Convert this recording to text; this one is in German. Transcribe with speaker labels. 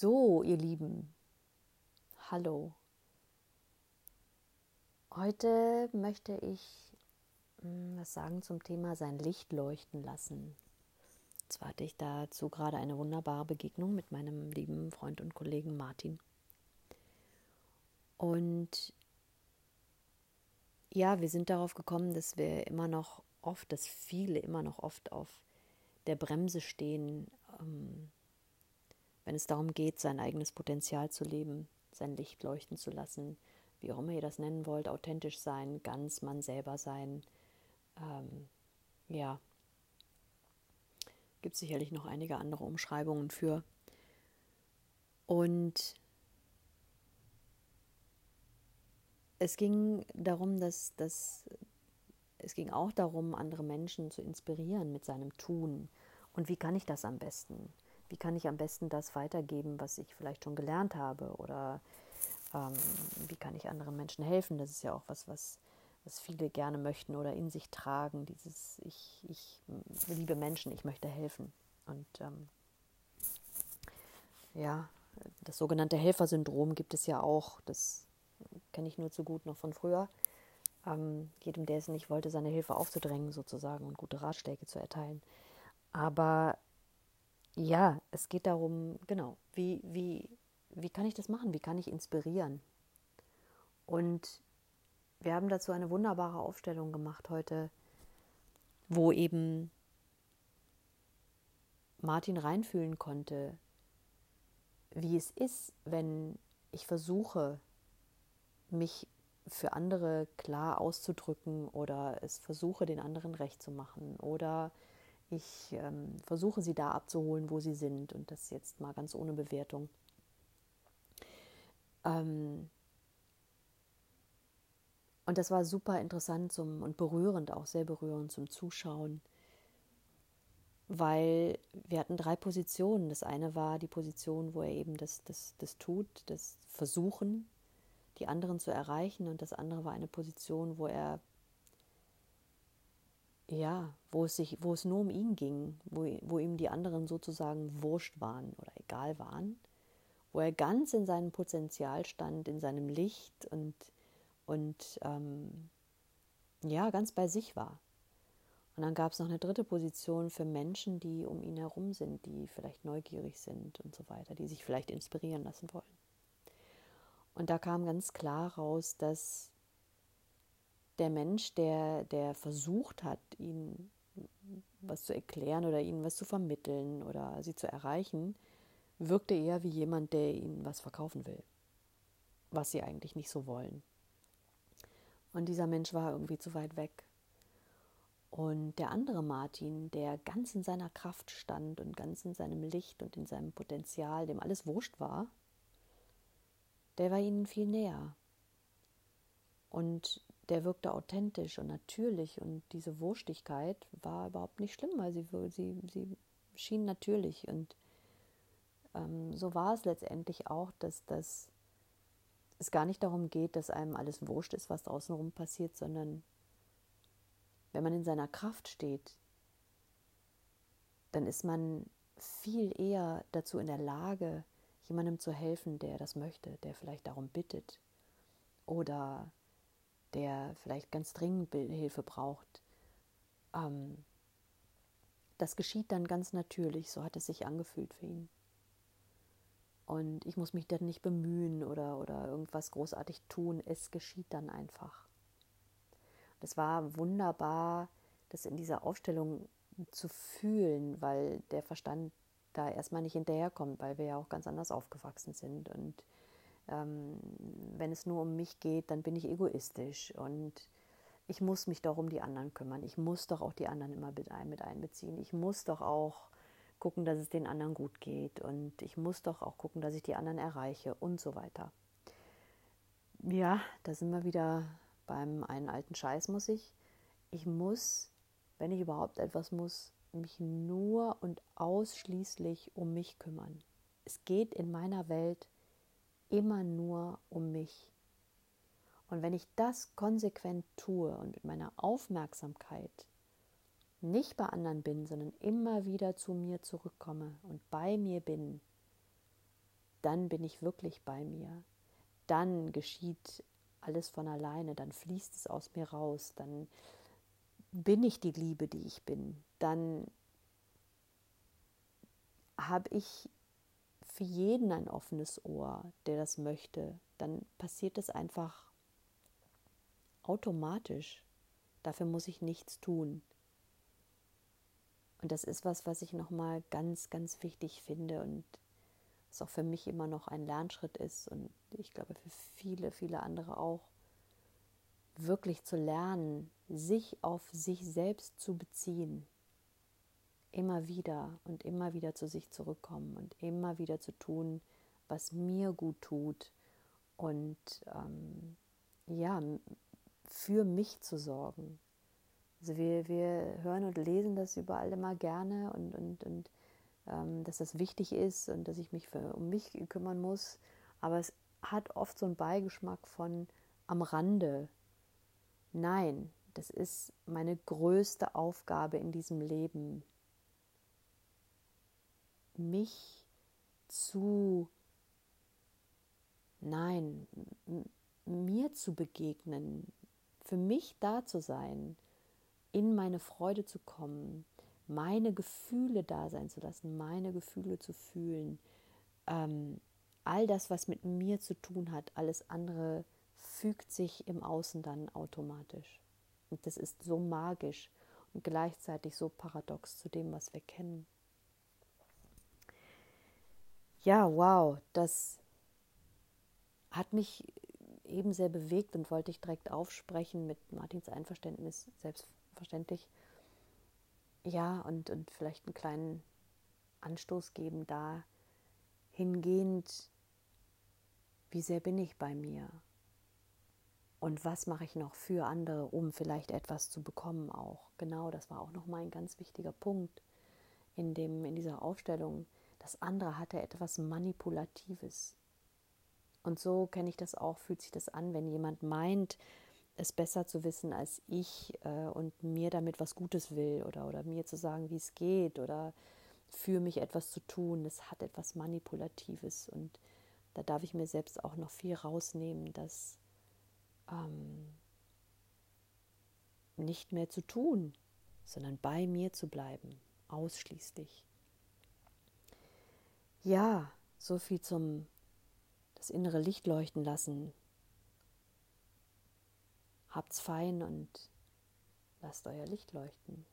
Speaker 1: So, ihr Lieben, hallo. Heute möchte ich hm, was sagen zum Thema sein Licht leuchten lassen. Zwar hatte ich dazu gerade eine wunderbare Begegnung mit meinem lieben Freund und Kollegen Martin. Und ja, wir sind darauf gekommen, dass wir immer noch oft, dass viele immer noch oft auf der Bremse stehen, ähm, wenn es darum geht, sein eigenes Potenzial zu leben, sein Licht leuchten zu lassen, wie auch immer ihr das nennen wollt, authentisch sein, ganz man selber sein. Ähm, ja, gibt sicherlich noch einige andere Umschreibungen für. Und es ging darum, dass, dass es ging auch darum, andere Menschen zu inspirieren mit seinem Tun. Und wie kann ich das am besten? Wie kann ich am besten das weitergeben, was ich vielleicht schon gelernt habe? Oder ähm, wie kann ich anderen Menschen helfen? Das ist ja auch was, was, was viele gerne möchten oder in sich tragen. Dieses Ich, ich liebe Menschen, ich möchte helfen. Und ähm, ja, das sogenannte Helfersyndrom gibt es ja auch. Das kenne ich nur zu gut noch von früher ähm, jedem, der es nicht wollte, seine Hilfe aufzudrängen sozusagen und gute Ratschläge zu erteilen. Aber ja, es geht darum, genau, wie, wie, wie kann ich das machen? Wie kann ich inspirieren? Und wir haben dazu eine wunderbare Aufstellung gemacht heute, wo eben Martin reinfühlen konnte, wie es ist, wenn ich versuche, mich für andere klar auszudrücken oder es versuche, den anderen recht zu machen oder ich ähm, versuche, sie da abzuholen, wo sie sind und das jetzt mal ganz ohne Bewertung. Ähm und das war super interessant zum, und berührend, auch sehr berührend zum Zuschauen, weil wir hatten drei Positionen. Das eine war die Position, wo er eben das, das, das tut, das Versuchen, die anderen zu erreichen. Und das andere war eine Position, wo er, ja, wo es, sich, wo es nur um ihn ging, wo, wo ihm die anderen sozusagen wurscht waren oder egal waren, wo er ganz in seinem Potenzial stand, in seinem Licht und, und ähm, ja, ganz bei sich war. Und dann gab es noch eine dritte Position für Menschen, die um ihn herum sind, die vielleicht neugierig sind und so weiter, die sich vielleicht inspirieren lassen wollen. Und da kam ganz klar raus, dass der Mensch, der, der versucht hat, ihnen was zu erklären oder ihnen was zu vermitteln oder sie zu erreichen, wirkte eher wie jemand, der ihnen was verkaufen will, was sie eigentlich nicht so wollen. Und dieser Mensch war irgendwie zu weit weg. Und der andere Martin, der ganz in seiner Kraft stand und ganz in seinem Licht und in seinem Potenzial, dem alles wurscht war, der war ihnen viel näher. Und der wirkte authentisch und natürlich und diese Wurstigkeit war überhaupt nicht schlimm, weil sie, sie, sie schien natürlich. Und ähm, so war es letztendlich auch, dass das es gar nicht darum geht, dass einem alles wurscht ist, was außenrum passiert, sondern wenn man in seiner Kraft steht, dann ist man viel eher dazu in der Lage, jemandem zu helfen, der das möchte, der vielleicht darum bittet oder der vielleicht ganz dringend Hilfe braucht. Ähm, das geschieht dann ganz natürlich, so hat es sich angefühlt für ihn. Und ich muss mich dann nicht bemühen oder, oder irgendwas großartig tun, es geschieht dann einfach. Das war wunderbar, das in dieser Aufstellung zu fühlen, weil der Verstand da erstmal nicht hinterherkommt, weil wir ja auch ganz anders aufgewachsen sind. Und ähm, wenn es nur um mich geht, dann bin ich egoistisch und ich muss mich doch um die anderen kümmern. Ich muss doch auch die anderen immer mit, ein, mit einbeziehen. Ich muss doch auch gucken, dass es den anderen gut geht und ich muss doch auch gucken, dass ich die anderen erreiche und so weiter. Ja, da sind wir wieder beim einen alten Scheiß, muss ich. Ich muss, wenn ich überhaupt etwas muss, mich nur und ausschließlich um mich kümmern. Es geht in meiner Welt immer nur um mich. Und wenn ich das konsequent tue und mit meiner Aufmerksamkeit nicht bei anderen bin, sondern immer wieder zu mir zurückkomme und bei mir bin, dann bin ich wirklich bei mir. Dann geschieht alles von alleine, dann fließt es aus mir raus, dann bin ich die Liebe, die ich bin, dann habe ich für jeden ein offenes Ohr, der das möchte, dann passiert es einfach automatisch. Dafür muss ich nichts tun. Und das ist was, was ich nochmal ganz, ganz wichtig finde und was auch für mich immer noch ein Lernschritt ist und ich glaube für viele, viele andere auch, wirklich zu lernen, sich auf sich selbst zu beziehen. Immer wieder und immer wieder zu sich zurückkommen und immer wieder zu tun, was mir gut tut und ähm, ja, für mich zu sorgen. Also wir, wir hören und lesen das überall immer gerne und, und, und ähm, dass das wichtig ist und dass ich mich für, um mich kümmern muss. Aber es hat oft so einen Beigeschmack von am Rande. Nein, das ist meine größte Aufgabe in diesem Leben, mich zu, nein, mir zu begegnen, für mich da zu sein, in meine Freude zu kommen, meine Gefühle da sein zu lassen, meine Gefühle zu fühlen, ähm, all das, was mit mir zu tun hat, alles andere fügt sich im Außen dann automatisch. Und das ist so magisch und gleichzeitig so paradox zu dem, was wir kennen. Ja, wow, das hat mich eben sehr bewegt und wollte ich direkt aufsprechen mit Martins Einverständnis, selbstverständlich. Ja, und, und vielleicht einen kleinen Anstoß geben, da hingehend, wie sehr bin ich bei mir? Und was mache ich noch für andere, um vielleicht etwas zu bekommen auch? Genau, das war auch nochmal ein ganz wichtiger Punkt in, dem, in dieser Aufstellung. Das andere hatte etwas Manipulatives. Und so kenne ich das auch, fühlt sich das an, wenn jemand meint, es besser zu wissen als ich äh, und mir damit was Gutes will oder, oder mir zu sagen, wie es geht oder für mich etwas zu tun. Das hat etwas Manipulatives und da darf ich mir selbst auch noch viel rausnehmen, das ähm, nicht mehr zu tun, sondern bei mir zu bleiben, ausschließlich. Ja, so viel zum das innere Licht leuchten lassen. Habt's fein und lasst euer Licht leuchten.